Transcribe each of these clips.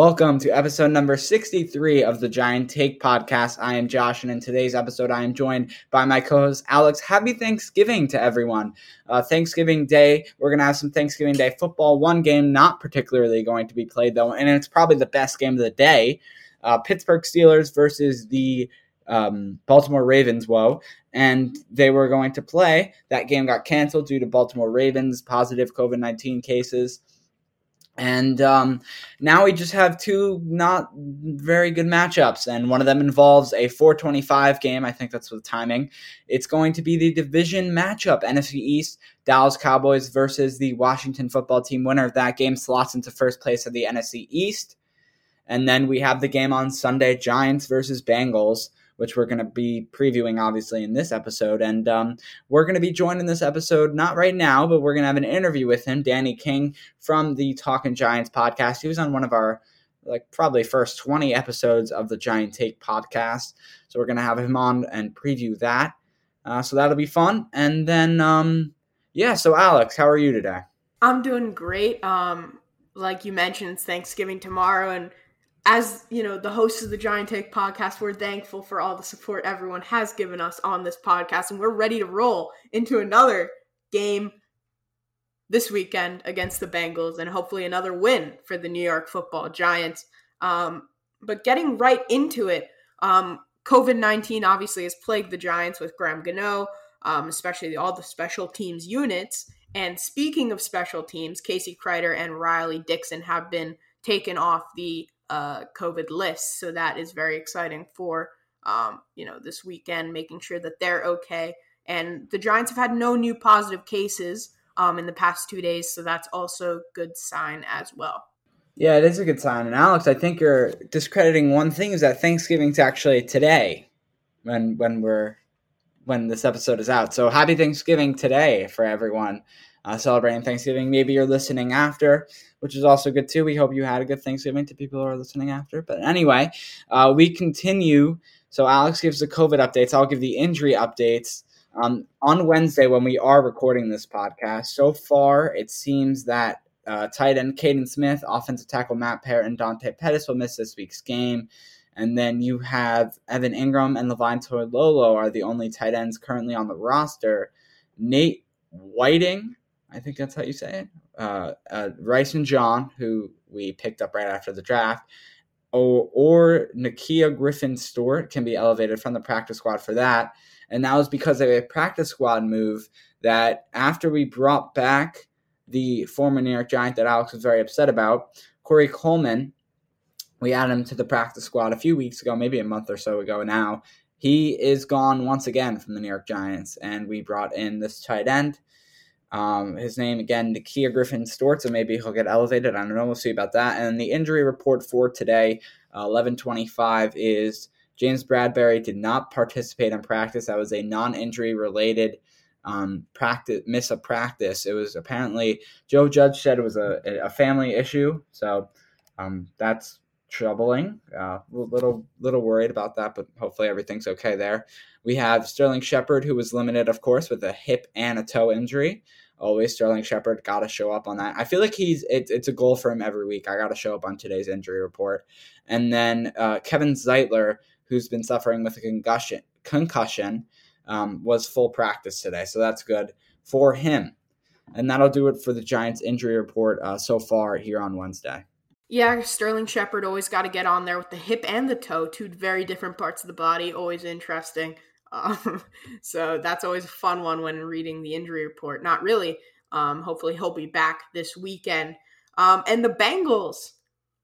Welcome to episode number 63 of the Giant Take podcast. I am Josh, and in today's episode, I am joined by my co host, Alex. Happy Thanksgiving to everyone. Uh, Thanksgiving Day, we're going to have some Thanksgiving Day football. One game not particularly going to be played, though, and it's probably the best game of the day uh, Pittsburgh Steelers versus the um, Baltimore Ravens. Whoa. And they were going to play. That game got canceled due to Baltimore Ravens positive COVID 19 cases. And um, now we just have two not very good matchups, and one of them involves a 425 game. I think that's the timing. It's going to be the division matchup NFC East, Dallas Cowboys versus the Washington football team. Winner of that game slots into first place of the NFC East. And then we have the game on Sunday Giants versus Bengals which we're going to be previewing obviously in this episode. And um, we're going to be joined in this episode, not right now, but we're going to have an interview with him, Danny King from the Talking Giants podcast. He was on one of our like probably first 20 episodes of the Giant Take podcast. So we're going to have him on and preview that. Uh, so that'll be fun. And then, um, yeah, so Alex, how are you today? I'm doing great. Um, like you mentioned, it's Thanksgiving tomorrow, and as you know, the hosts of the Giant Take podcast, we're thankful for all the support everyone has given us on this podcast, and we're ready to roll into another game this weekend against the Bengals, and hopefully another win for the New York Football Giants. Um, but getting right into it, um, COVID nineteen obviously has plagued the Giants with Graham Gano, um, especially all the special teams units. And speaking of special teams, Casey Kreiter and Riley Dixon have been taken off the uh, COVID list. So that is very exciting for um, you know this weekend, making sure that they're okay. And the Giants have had no new positive cases um, in the past two days, so that's also good sign as well. Yeah, it is a good sign. And Alex, I think you're discrediting one thing is that Thanksgiving's actually today when when we're when this episode is out. So happy Thanksgiving today for everyone uh, celebrating Thanksgiving. Maybe you're listening after, which is also good too. We hope you had a good Thanksgiving to people who are listening after. But anyway, uh, we continue. So Alex gives the COVID updates. I'll give the injury updates. Um, on Wednesday, when we are recording this podcast, so far it seems that uh, tight end Kaden Smith, offensive tackle Matt Peart, and Dante Pettis will miss this week's game. And then you have Evan Engram and Levine Toilolo are the only tight ends currently on the roster. Nate Whiting I think that's how you say it. Uh, uh, Rysen John, who we picked up right after the draft, or, or Nakia Griffin Stewart can be elevated from the practice squad for that. And that was because of a practice squad move that after we brought back the former New York Giant that Alex was very upset about, Corey Coleman We added him to the practice squad a few weeks ago, maybe a month or so ago now. He is gone once again from the New York Giants, and we brought in this tight end. Um, his name again, Nakia Griffin Stewart, and maybe he'll get elevated. I don't know. We'll see about that. And the injury report for today, uh, 1125, is James Bradberry did not participate in practice. That was a non-injury related um, practice miss of practice. It was apparently Joe Judge said it was a, a family issue, so um, that's troubling. Uh, little little worried about that, but hopefully everything's okay there. We have Sterling Shepard, who was limited, of course, with a hip and a toe injury. Always Sterling Shepard got to show up on that. I feel like he's it, it's a goal for him every week. I got to show up on today's injury report. And then uh, Kevin Zeitler, who's been suffering with a concussion, concussion um, was full practice today, so that's good for him. And that'll do it for the Giants injury report uh, so far here on Wednesday. Yeah, Sterling Shepard always got to get on there with the hip and the toe, two very different parts of the body. Always interesting. Um, so that's always a fun one when reading the injury report. Not really. Um, hopefully, he'll be back this weekend. Um, and the Bengals.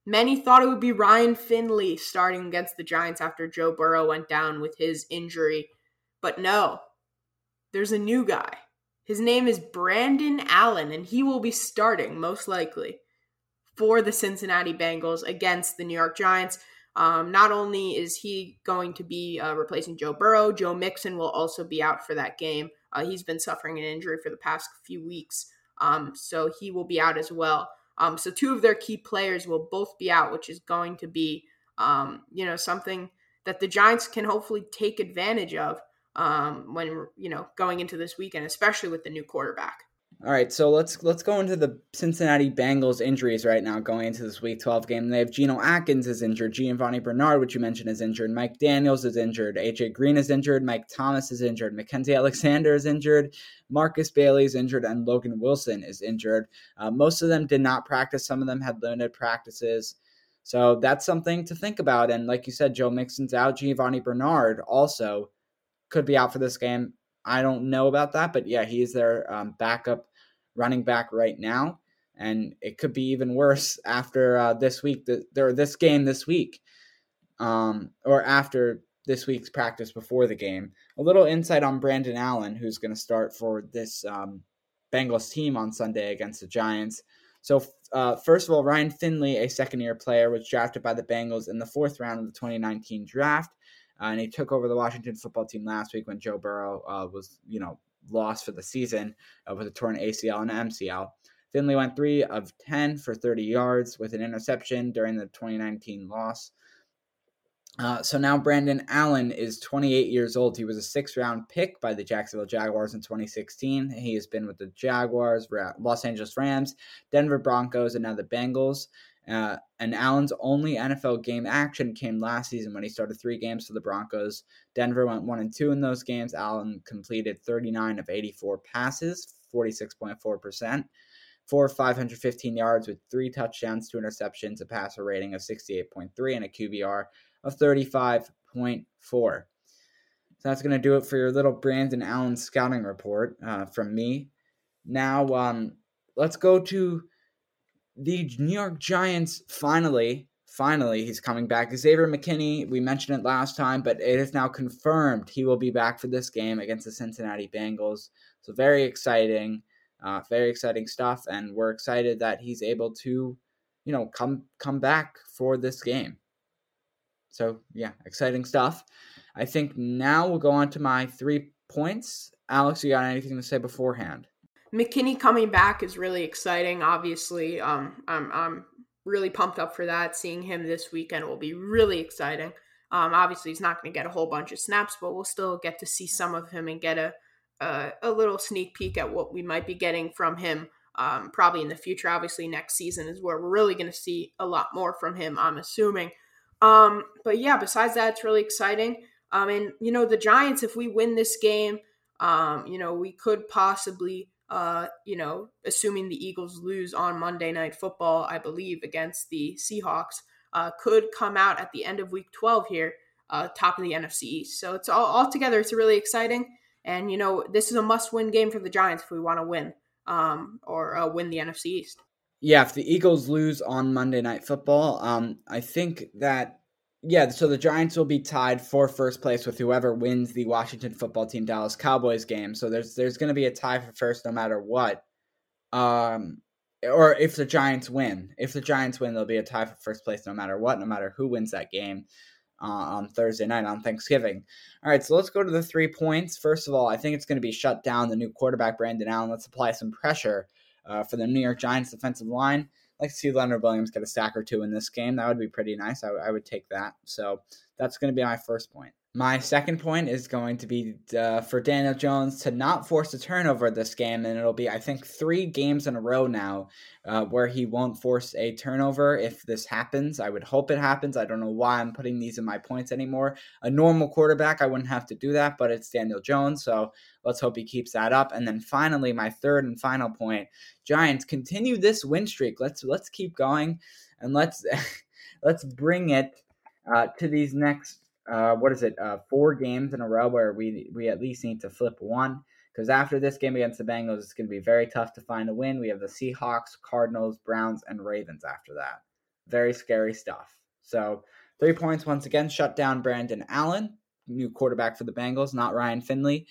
Many thought it would be Ryan Finley starting against the Giants after Joe Burrow went down with his injury. But no, there's a new guy. His name is Brandon Allen, and he will be starting, most likely, for the Cincinnati Bengals against the New York Giants. Um, not only is he going to be uh, replacing Joe Burrow, Joe Mixon will also be out for that game. Uh, he's been suffering an injury for the past few weeks, um, so he will be out as well. Um, so two of their key players will both be out, which is going to be, um, you know, something that the Giants can hopefully take advantage of um, when you know going into this weekend, especially with the new quarterback. All right, so let's let's go into the Cincinnati Bengals injuries right now going into this Week 12 game. They have Geno Atkins is injured, Giovani Bernard, which you mentioned, is injured, Mike Daniels is injured, AJ Green is injured, Mike Thomas is injured, Mackensie Alexander is injured, Markus Bailey is injured, and Logan Wilson is injured. Uh, most of them did not practice. Some of them had limited practices. So that's something to think about. And like you said, Joe Mixon's out, Giovani Bernard also could be out for this game. I don't know about that, but yeah, he's their um, backup running back right now, and it could be even worse after uh, this week, or this game this week, um, or after this week's practice before the game. A little insight on Brandon Allen, who's going to start for this um, Bengals team on Sunday against the Giants. So, uh, first of all, Ryan Finley, a second year player, was drafted by the Bengals in the fourth round of the 2019 draft. Uh, and he took over the Washington football team last week when Joe Burrow uh, was, you know, lost for the season uh, with a torn ACL and MCL. Finley went three of 10 for 30 yards with an interception during the 2019 loss. Uh, so now Brandon Allen is 28 years old. He was a six round pick by the Jacksonville Jaguars in 2016. He has been with the Jaguars, Los Angeles Rams, Denver Broncos, and now the Bengals. Uh, and Allen's only NFL game action came last season when he started three games for the Broncos. Denver went one and two in those games. Allen completed 39 of 84 passes, 46.4%, for 515 yards with three touchdowns, two interceptions, a passer rating of 68.3, and a QBR of 35.4. So that's going to do it for your little Brandon Allen scouting report uh, from me. Now, um, let's go to the New York Giants finally, finally, he's coming back. Xavier McKinney, we mentioned it last time, but it is now confirmed he will be back for this game against the Cincinnati Bengals. So very exciting, uh, very exciting stuff, and we're excited that he's able to, you know, come come back for this game. So yeah, exciting stuff. I think now we'll go on to my three points. Alex, you got anything to say beforehand? McKinney coming back is really exciting. Obviously, um, I'm I'm really pumped up for that. Seeing him this weekend will be really exciting. Um, obviously, he's not going to get a whole bunch of snaps, but we'll still get to see some of him and get a a, a little sneak peek at what we might be getting from him. Um, probably in the future. Obviously, next season is where we're really going to see a lot more from him. I'm assuming. Um, but yeah, besides that, it's really exciting. Um, and you know, the Giants, if we win this game, um, you know, we could possibly uh, you know, assuming the Eagles lose on Monday Night Football, I believe, against the Seahawks, uh, could come out at the end of Week 12 here, uh, top of the NFC East. So it's all together. it's really exciting. And, you know, this is a must win game for the Giants if we want to win um, or uh, win the NFC East. Yeah, if the Eagles lose on Monday Night Football, um, I think that yeah, so the Giants will be tied for first place with whoever wins the Washington Football Team Dallas Cowboys game. So there's there's going to be a tie for first no matter what. Um, or if the Giants win, if the Giants win, there'll be a tie for first place no matter what, no matter who wins that game uh, on Thursday night on Thanksgiving. All right, so let's go to the three points. First of all, I think it's going to be shut down. The new quarterback Brandon Allen. Let's apply some pressure uh, for the New York Giants defensive line. Like to see Leonard Williams get a sack or two in this game. That would be pretty nice. I would take that. So that's going to be my first point. My second point is going to be uh, for Daniel Jones to not force a turnover this game, and it'll be I think three games in a row now uh, where he won't force a turnover. If this happens, I would hope it happens. I don't know why I'm putting these in my points anymore. A normal quarterback, I wouldn't have to do that, but it's Daniel Jones, so let's hope he keeps that up. And then finally, my third and final point: Giants continue this win streak. Let's let's keep going, and let's let's bring it uh, to these next uh, what is it, uh, four games in a row where we we at least need to flip one. Because after this game against the Bengals, it's going to be very tough to find a win. We have the Seahawks, Cardinals, Browns, and Ravens after that. Very scary stuff. So three points once again. Shut down Brandon Allen, new quarterback for the Bengals, not Ryan Finley.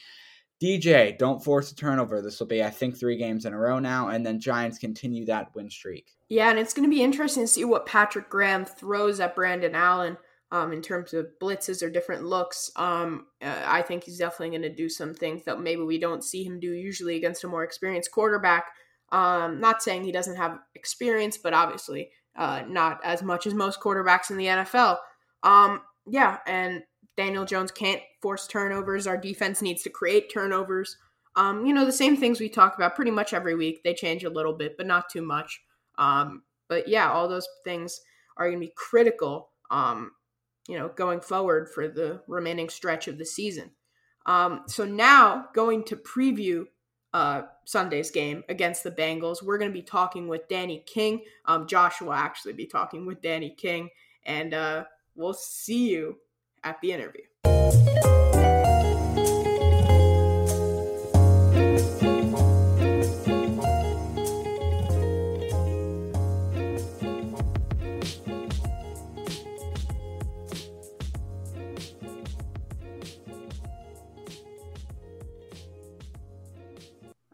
DJ, don't force a turnover. This will be, I think, three games in a row now, and then Giants continue that win streak. Yeah, and it's going to be interesting to see what Patrick Graham throws at Brandon Allen um, in terms of blitzes or different looks. Um, uh, I think he's definitely going to do some things that maybe we don't see him do usually against a more experienced quarterback. Um, not saying he doesn't have experience, but obviously uh, not as much as most quarterbacks in the NFL. Um, yeah, and Daniel Jones can't force turnovers. Our defense needs to create turnovers. Um, you know, the same things we talk about pretty much every week. They change a little bit, but not too much. Um, but yeah, all those things are going to be critical um, you know, going forward for the remaining stretch of the season. Um, so now going to preview uh, Sunday's game against the Bengals, we're going to be talking with Danny King. Um, Josh will actually be talking with Danny King, and uh, we'll see you at the interview.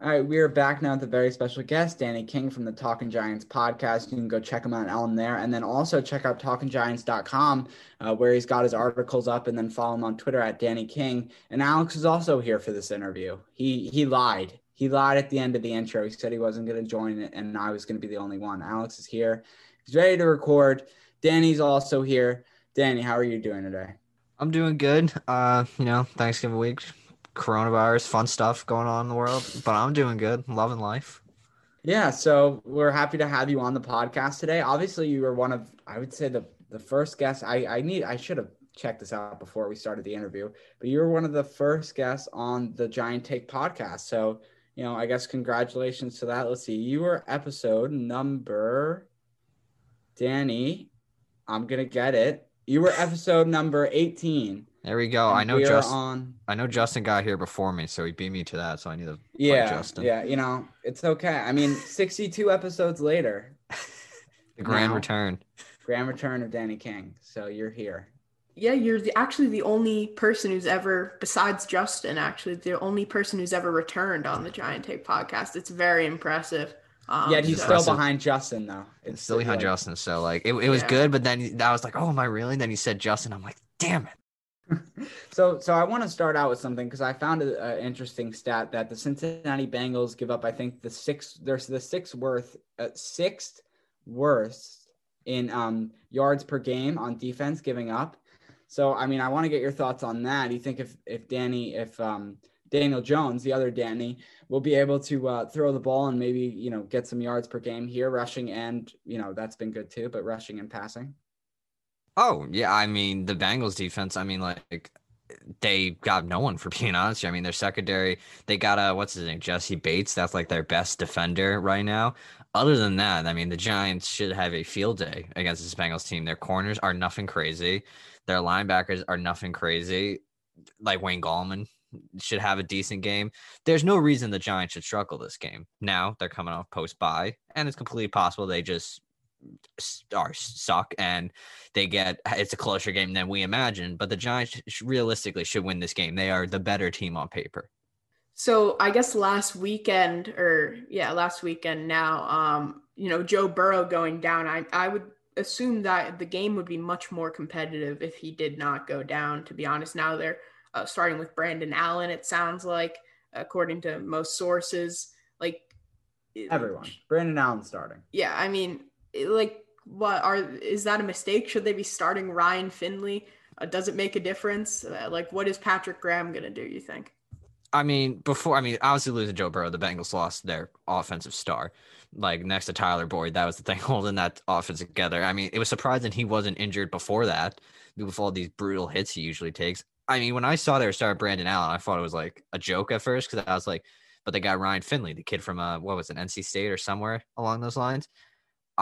All right, we are back now with a very special guest, Danny King from the Talking Giants podcast. You can go check him out on there. And then also check out talkinggiants.com, uh, where he's got his articles up, and then follow him on Twitter at Danny King. And Alex is also here for this interview. He he lied. He lied at the end of the intro. He said he wasn't going to join it, and I was going to be the only one. Alex is here. He's ready to record. Danny's also here. Danny, how are you doing today? I'm doing good. Uh, you know, Thanksgiving week, coronavirus, fun stuff going on in the world, but I'm doing good, loving life. Yeah, so we're happy to have you on the podcast today. Obviously, you were one of I would say the the first guest. I I need I should have checked this out before we started the interview, but you were one of the first guests on the Giant Take podcast. So, you know, I guess congratulations to that. Let's see. You were episode number Danny, I'm to get it. You were episode number 18. There we go. I know we Justin. on I know Justin got here before me, so he beat me to that. So I need to play Yeah, Justin. yeah, you know, it's okay. I mean, 62 episodes later, The grand Now. return. grand return of Danny King. So you're here. Yeah, you're the, actually the only person who's ever, besides Justin, actually the only person who's ever returned on the Giant Take podcast. It's very impressive. Um, Yet he's so- still behind Justin, though. It's still behind like- Justin. So like it, it was Yeah. good, but then I was like, oh, am I really? And Then he said Justin. I'm like, damn it. So, so I want to start out with something because I found an interesting stat that the Cincinnati Bengals give up. I think the sixth, there's the sixth worth, uh, sixth worst in um, yards per game on defense giving up. So, I mean, I want to get your thoughts on that. You think if if Danny, if um, Daniel Jones, the other Danny, will be able to uh, throw the ball and maybe you know get some yards per game here, rushing and you know that's been good too, but rushing and passing. Oh yeah, I mean the Bengals defense. I mean like they got no one for being honest. I mean their secondary. They got a what's his name, Jessie Bates. That's like their best defender right now. Other than that, I mean the Giants should have a field day against this Bengals team. Their corners are nothing crazy. Their linebackers are nothing crazy. like Wayne Gallman should have a decent game. There's no reason the Giants should struggle this game. Now they're coming off post bye, and it's completely possible they just are suck and they get it's a closer game than we imagine. But the Giants realistically should win this game. They are the better team on paper. So I guess last weekend, or yeah, last weekend now, um, you know, Joe Burrow going down. I I would assume that the game would be much more competitive if he did not go down. To be honest, now they're uh, starting with Brandon Allen. It sounds like, according to most sources, like everyone, Brandon Allen starting. Yeah, I mean, like, what are is that a mistake? Should they be starting Ryan Finley? Uh, does it make a difference? Uh, like, what is Patrick Graham gonna do? You think? I mean, before I mean, obviously losing Joe Burrow, the Bengals lost their offensive star. Like next to Tyler Boyd, that was the thing holding that offense together. I mean, it was surprising he wasn't injured before that, with all these brutal hits he usually takes. I mean, when I saw they were starting Brandon Allen, I thought it was like a joke at first because I was like, but they got Ryan Finley, the kid from uh, what was it, NC State or somewhere along those lines.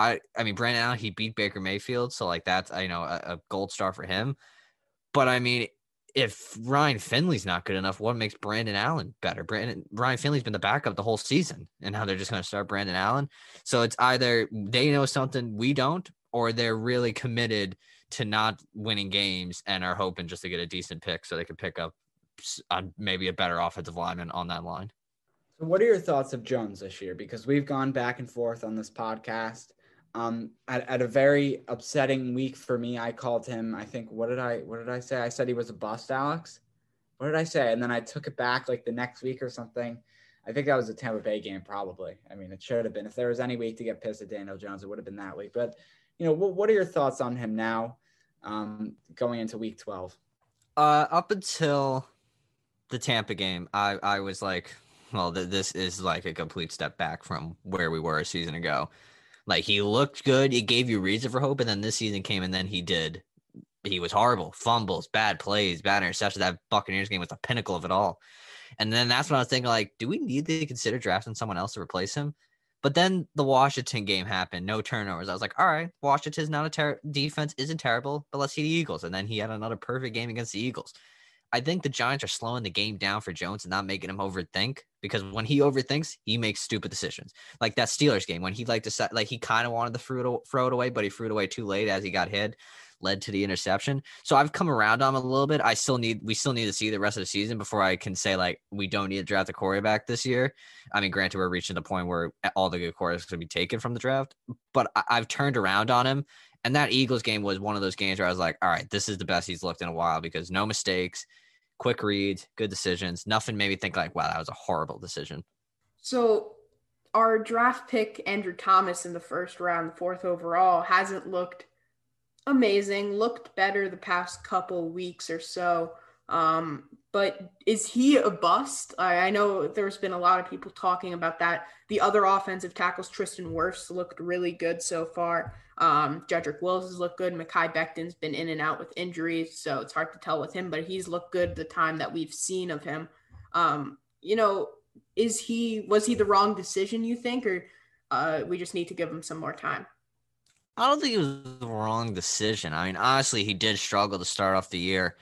I, I mean, Brandon Allen, he beat Baker Mayfield, so like that's you know a, a gold star for him. But I mean, if Ryan Finley's not good enough, what makes Brandon Allen better? Brandon Ryan Finley's been the backup the whole season, and now they're just going to start Brandon Allen. So it's either they know something we don't, or they're really committed to not winning games and are hoping just to get a decent pick so they can pick up on maybe a better offensive lineman on that line. So, what are your thoughts of Jones this year? Because we've gone back and forth on this podcast. Um, at, at a very upsetting week for me, I called him. I think what did I what did I say? I said he was a bust, Alex. What did I say? And then I took it back like the next week or something. I think that was a Tampa Bay game, probably. I mean, it should have been. If there was any week to get pissed at Daniel Jones, it would have been that week. But you know, what, what are your thoughts on him now, um, going into Week 12? Uh, up until the Tampa game, I I was like, well, th- this is like a complete step back from where we were a season ago. Like he looked good, it gave you reason for hope, and then this season came, and then he did. He was horrible, fumbles, bad plays, bad interceptions. That Buccaneers game was the pinnacle of it all. And then that's when I was thinking, like, do we need to consider drafting someone else to replace him? But then the Washington game happened, no turnovers. I was like, all right, Washington's not a ter- defense, isn't terrible, but let's see the Eagles. And then he had another perfect game against the Eagles. I think the Giants are slowing the game down for Jones and not making him overthink because when he overthinks, he makes stupid decisions. Like that Steelers game when he like set, like he kind of wanted to throw it, away, but he threw it away too late as he got hit led to the interception. So I've come around on him a little bit. I still need we still need to see the rest of the season before I can say like we don't need to draft a quarterback this year. I mean, granted, we're reaching the point where all the good quarterbacks to be taken from the draft, but I, I've turned around on him. And that Eagles game was one of those games where I was like, all right, this is the best he's looked in a while because no mistakes, quick reads, good decisions. Nothing made me think like, wow, that was a horrible decision. So our draft pick, Andrew Thomas, in the first round, fourth overall, hasn't looked amazing, looked better the past couple weeks or so. Um, but is he a bust? I, I, know there's been a lot of people talking about that. The other offensive tackles, Tristan Wirfs, looked really good so far. Um, Jedrick Wills has looked good. Mekhi Becton's been in and out with injuries, so it's hard to tell with him, but he's looked good the time that we've seen of him. Um, you know, is he was he the wrong decision, you think, or uh, we just need to give him some more time? I don't think it was the wrong decision. I mean, honestly, he did struggle to start off the year.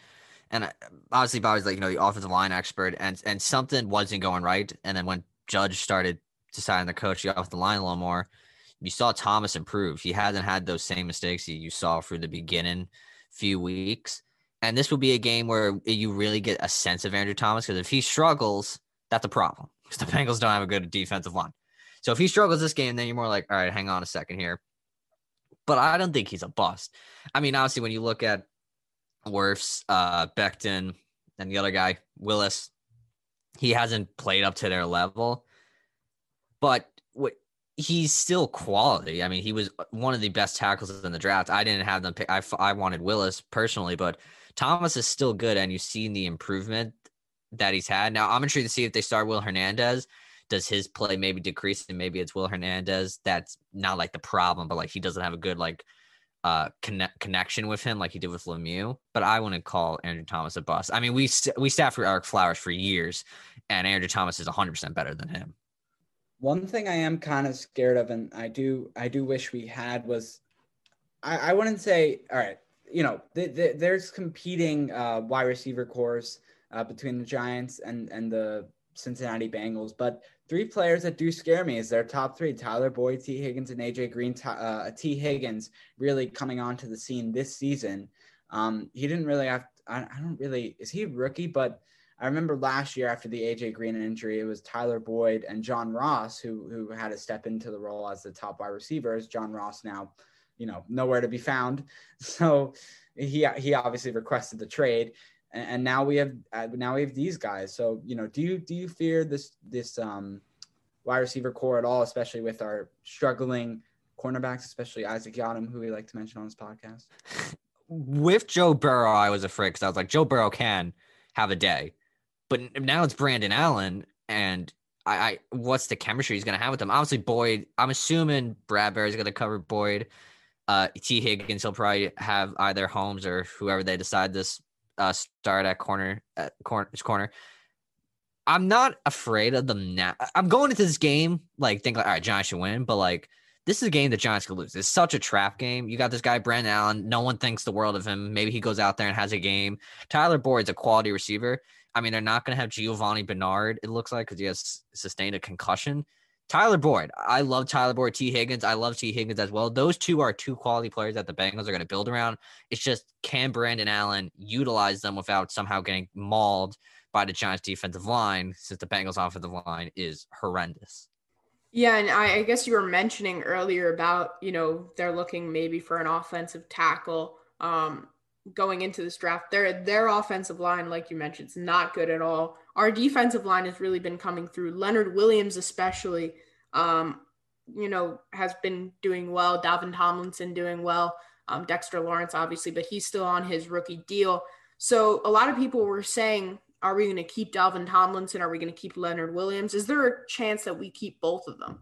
And obviously, Bobby's like, you know, the offensive line expert, and and something wasn't going right. And then when Judge started deciding to coach he off the offensive line a little more, you saw Thomas improve. He hasn't had those same mistakes you saw through the beginning few weeks. And this will be a game where you really get a sense of Andrew Thomas because if he struggles, that's a problem because the Bengals don't have a good defensive line. So if he struggles this game, then you're more like, all right, hang on a second here but I don't think he's a bust. I mean, obviously, when you look at Wirfs, uh, Becton, and the other guy, Willis, he hasn't played up to their level, but he's still quality. I mean, he was one of the best tackles in the draft. I didn't have them pick. I, I wanted Willis personally, but Thomas is still good, and you've seen the improvement that he's had. Now, I'm intrigued to see if they start Will Hernandez does his play maybe decrease and maybe it's Will Hernandez that's not like the problem, but like he doesn't have a good like uh connect, connection with him like he did with Lemieux. But I wouldn't call Andrew Thomas a bust. I mean, we we staffed for Ereck Flowers for years, and Andrew Thomas is 100 percent better than him. One thing I am kind of scared of, and I do I do wish we had was, I, I wouldn't say all right. you know, th- th- there's competing uh, wide receiver cores uh, between the Giants and and the Cincinnati Bengals, but three players that do scare me is their top three: Tyler Boyd, Tee Higgins, and AJ Green. Uh, Tee Higgins really coming onto the scene this season. Um, he didn't really have. I, I don't really. Is he a rookie? But I remember last year after the AJ Green injury, it was Tyler Boyd and John Ross who who had to step into the role as the top wide receivers. John Ross now, you know, nowhere to be found. So he he obviously requested the trade and, and now we have uh, now we have these guys. So you know, do you do you fear this this um, wide receiver core at all, especially with our struggling cornerbacks, especially Isaac Yiadom, who we like to mention on this podcast? With Joe Burrow, I was afraid because I was like, Joe Burrow can have a day, but now it's Brandon Allen, and I, I what's the chemistry he's going to have with them? Obviously, Boyd. I'm assuming Bradberry's going to cover Boyd. Uh, Tee Higgins, he'll probably have either Holmes or whoever they decide this uh, start at corner at corner corner. I'm not afraid of them now. I'm going into this game like think like all right, Giants should win, but like this is a game that Giants could lose. It's such a trap game. You got this guy Brandon Allen. No one thinks the world of him. Maybe he goes out there and has a game. Tyler Boyd's a quality receiver. I mean, they're not going to have Giovani Bernard. It looks like because he has sustained a concussion. Tyler Boyd. I love Tyler Boyd. Tee Higgins. I love Tee Higgins as well. Those two are two quality players that the Bengals are going to build around. It's just can Brandon Allen utilize them without somehow getting mauled by the Giants defensive line since the Bengals offensive line is horrendous. Yeah, and I, I guess you were mentioning earlier about, you know, they're looking maybe for an offensive tackle um, going into this draft. Their their offensive line, like you mentioned, is not good at all our defensive line has really been coming through. Leonard Williams, especially, um, you know, has been doing well. Dalvin Tomlinson doing well. Um, Dexter Lawrence, obviously, but he's still on his rookie deal. So a lot of people were saying, are we going to keep Dalvin Tomlinson? Are we going to keep Leonard Williams? Is there a chance that we keep both of them?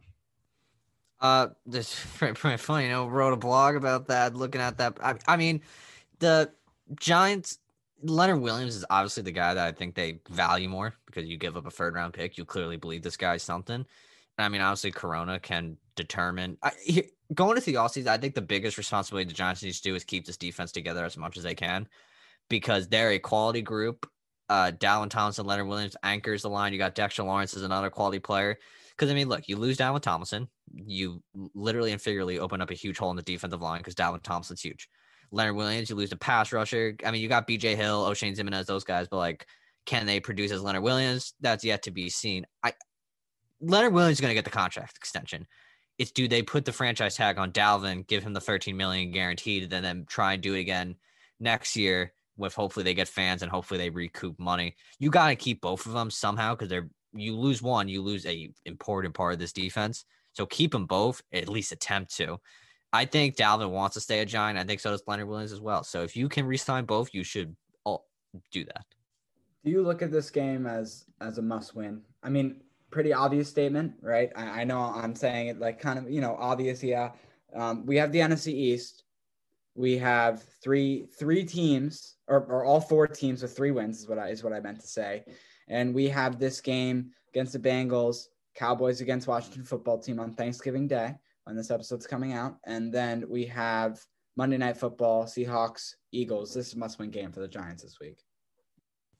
Uh, this pretty funny. You know, wrote a blog about that. Looking at that, I, I mean, the Giants Leonard Williams is obviously the guy that I think they value more because you give up a third round pick. You clearly believe this guy's something. And I mean, obviously, Corona can determine. I, he, going into the offseason, I think the biggest responsibility the Giants need to do is keep this defense together as much as they can because they're a quality group. Uh, Dalvin Thompson, Leonard Williams anchors the line. You got Dexter Lawrence as another quality player. Because I mean, look, you lose Dalvin Thompson, you literally and figuratively open up a huge hole in the defensive line because Dalvin Thompson's huge. Leonard Williams, you lose a pass rusher. I mean, you got BJ Hill, Oshane Ximines, those guys, but like, can they produce as Leonard Williams? That's yet to be seen. I Leonard Williams is going to get the contract extension. It's do they put the franchise tag on Dalvin, give him the 13 million guaranteed, and then try and do it again next year with hopefully they get fans and hopefully they recoup money. You got to keep both of them somehow because they're you lose one, you lose a important part of this defense. So keep them both, at least attempt to. I think Dalvin wants to stay a Giant. I think so does Leonard Williams as well. So if you can resign both, you should all do that. Do you look at this game as as a must win? I mean, pretty obvious statement, right? I, I know I'm saying it like kind of you know obvious, yeah. Um, we have the NFC East. We have three three teams, or, or all four teams with three wins is what I is what I meant to say. And we have this game against the Bengals, Cowboys against Washington football team on Thanksgiving Day when this episode's coming out. And then we have Monday Night Football, Seahawks, Eagles. This must win game for the Giants this week.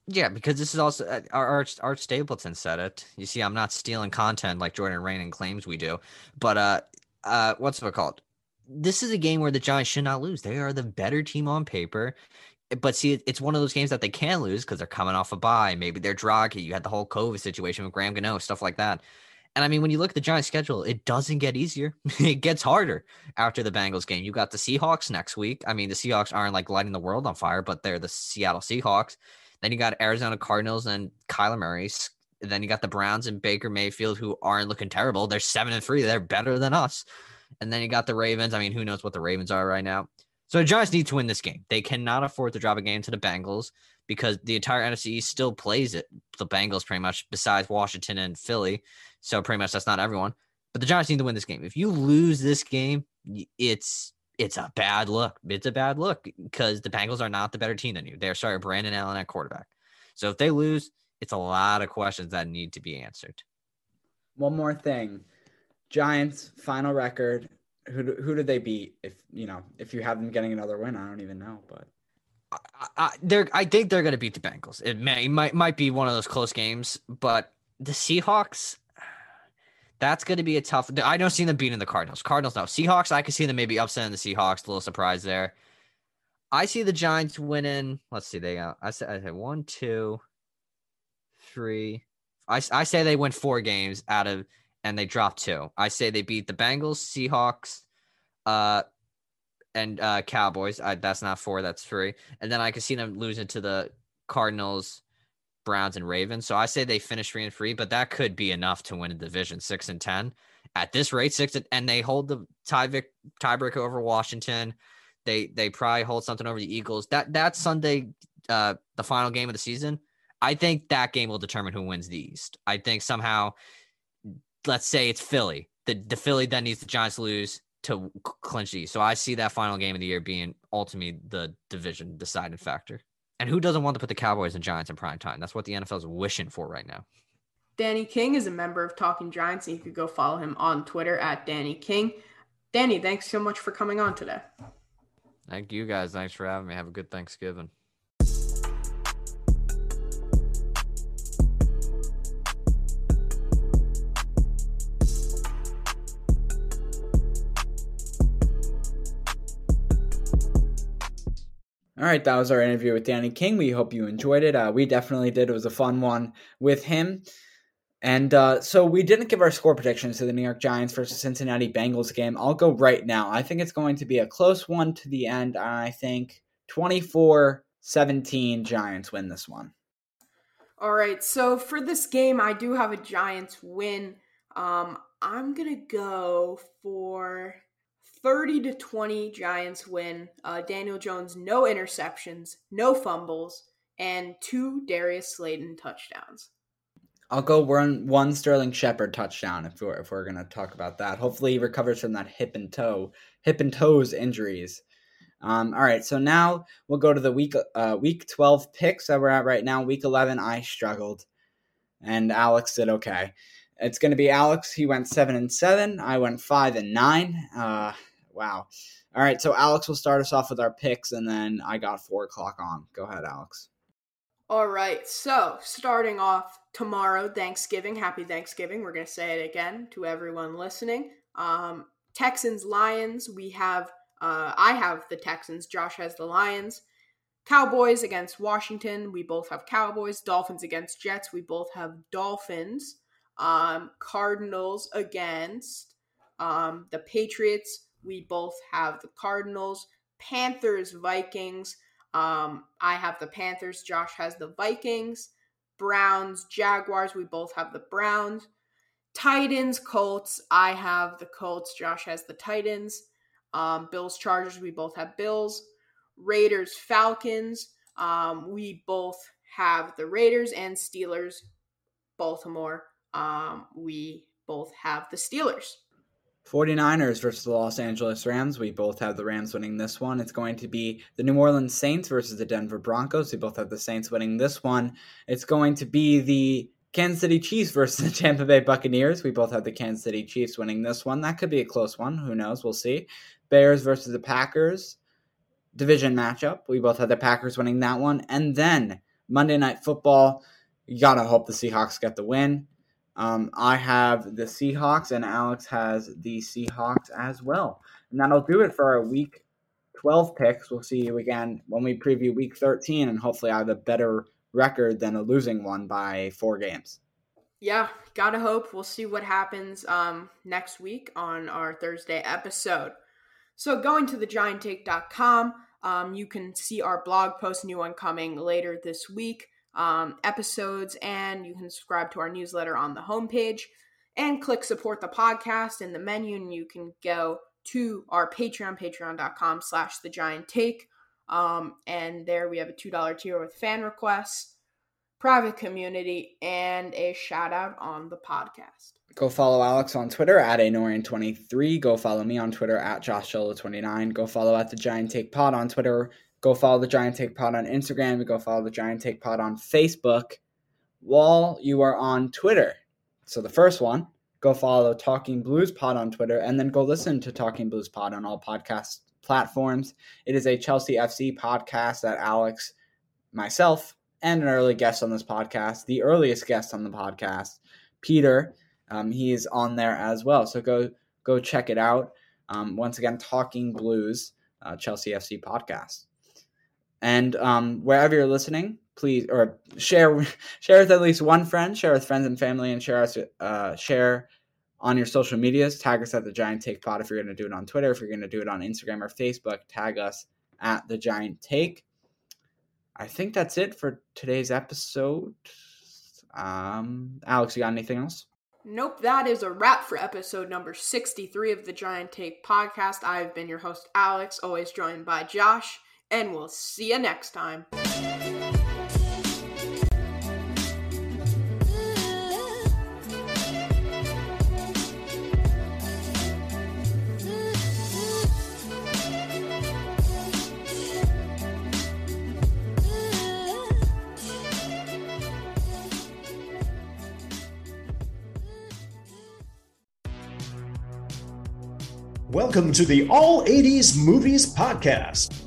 Yeah, because this is also uh, our Art, Stapleton said it. You see, I'm not stealing content like Jordan Raanan claims we do, but uh, uh, what's it called? This is a game where the Giants should not lose. They are the better team on paper, but see, it's one of those games that they can lose because they're coming off a bye. Maybe they're droggy. You had the whole COVID situation with Graham Gano, stuff like that. And I mean, when you look at the Giants' schedule, it doesn't get easier. it gets harder after the Bengals game. You got the Seahawks next week. I mean, the Seahawks aren't like lighting the world on fire, but they're the Seattle Seahawks. Then you got Arizona Cardinals and Kyler Murray. Then you got the Browns and Baker Mayfield, who aren't looking terrible. They're seven and three. They're better than us. And then you got the Ravens. I mean, who knows what the Ravens are right now? So the Giants need to win this game. They cannot afford to drop a game to the Bengals because the entire NFC still plays it. The Bengals, pretty much, besides Washington and Philly. So pretty much that's not everyone. But the Giants need to win this game. If you lose this game, it's it's a bad look. It's a bad look because the Bengals are not the better team than you. They're sorry, Brandon Allen at quarterback. So if they lose, it's a lot of questions that need to be answered. One more thing. Giants final record Who do, who did they beat? If you know, if you have them getting another win, I don't even know. But I, I, I think they're going to beat the Bengals. It may might might be one of those close games, but the Seahawks. That's going to be a tough. I don't see them beating the Cardinals. Cardinals, no. Seahawks, I can see them maybe upsetting the Seahawks. A little surprise there. I see the Giants winning. Let's see. They got, I said, I said one, two, three. I, I say they win four games out of, and they drop two. I say they beat the Bengals, Seahawks, uh, and uh, Cowboys. I, that's not four. That's three. And then I can see them losing to the Cardinals, Browns, and Ravens. So I say they finish three and three, but that could be enough to win a division six and ten. At this rate, six and, and they hold the tie tiebreaker over Washington. They they probably hold something over the Eagles. That that Sunday, uh, the final game of the season. I think that game will determine who wins the East. I think somehow, let's say it's Philly. The the Philly then needs the Giants lose to clinch the East. So I see that final game of the year being ultimately the division deciding factor. And who doesn't want to put the Cowboys and Giants in prime time? That's what the NFL is wishing for right now. Danny King is a member of Talking Giants, and you could go follow him on Twitter at Danny King. Danny, thanks so much for coming on today. Thank you guys. Thanks for having me. Have a good Thanksgiving. All right, that was our interview with Danny King. We hope you enjoyed it. Uh, we definitely did. It was a fun one with him. And uh, so we didn't give our score predictions to the New York Giants versus Cincinnati Bengals game. I'll go right now. I think it's going to be a close one to the end. I think 24 17 Giants win this one. All right. So for this game, I do have a Giants win. Um, I'm going to go for 30 to 20 Giants win. Uh, Daniel Jones, no interceptions, no fumbles, and two Darius Slayton touchdowns. I'll go run one Sterling Shepard touchdown if we're if we're gonna talk about that. Hopefully he recovers from that hip and toe, hip and toes injuries. Um, all right, so now we'll go to the week uh, week twelve picks that we're at right now. Week eleven, I struggled, and Alex did okay. It's gonna be Alex. He went seven and seven. I went five and nine. Uh, wow. All right, so Alex will start us off with our picks, and then I got four o'clock on. Go ahead, Alex. All right, so starting off tomorrow, Thanksgiving. Happy Thanksgiving. We're going to say it again to everyone listening. Um, Texans, Lions. We have, uh, I have the Texans. Josh has the Lions. Cowboys against Washington. We both have Cowboys. Dolphins against Jets. We both have Dolphins. Um, Cardinals against um, the Patriots. We both have the Cardinals. Panthers, Vikings. Um, I have the Panthers. Josh has the Vikings. Browns, Jaguars. We both have the Browns. Titans, Colts. I have the Colts. Josh has the Titans. Um, Bills, Chargers. We both have Bills. Raiders, Falcons. Um, we both have the Raiders and Steelers, Baltimore. Um, we both have the Steelers. 49ers versus the Los Angeles Rams. We both have the Rams winning this one. It's going to be the New Orleans Saints versus the Denver Broncos. We both have the Saints winning this one. It's going to be the Kansas City Chiefs versus the Tampa Bay Buccaneers. We both have the Kansas City Chiefs winning this one. That could be a close one. Who knows? We'll see. Bears versus the Packers. Division matchup. We both have the Packers winning that one. And then Monday Night Football. You got to hope the Seahawks get the win. Um, I have the Seahawks, and Alex has the Seahawks as well. And that'll do it for our week 12 picks. We'll see you again when we preview week 13, and hopefully I have a better record than a losing one by four games. Yeah, gotta hope. We'll see what happens um, next week on our Thursday episode. So, going to thegianttake.com, um, you can see our blog post, new one coming later this week um, episodes, and you can subscribe to our newsletter on the homepage and click support the podcast in the menu, and you can go to our Patreon, patreon.com slash the giant take. Um, and there we have a $2 tier with fan requests, private community, and a shout out on the podcast. Go follow Alex on Twitter at Anorian23. Go follow me on Twitter at JoshSolo29. Go follow at the Giant Take Pod on Twitter Go follow the Giant Take Pod on Instagram. Go follow the Giant Take Pod on Facebook while you are on Twitter. So the first one, go follow Talking Blues Pod on Twitter, and then go listen to Talking Blues Pod on all podcast platforms. It is a Chelsea FC podcast that Alex, myself, and an early guest on this podcast, the earliest guest on the podcast, Peter, um, he is on there as well. So go go check it out. Um, once again, Talking Blues, uh, Chelsea FC podcast. And um, wherever you're listening, please or share share with at least one friend, share with friends and family, and share us uh, share on your social medias. Tag us at the Giant Take Pod if you're going to do it on Twitter. If you're going to do it on Instagram or Facebook, tag us at the Giant Take. I think that's it for today's episode. Um, Alex, you got anything else? Nope, that is a wrap for episode number 63 of the Giant Take podcast. I've been your host, Alex, always joined by Josh, and we'll see you next time. Welcome to the All 80s Movies Podcast.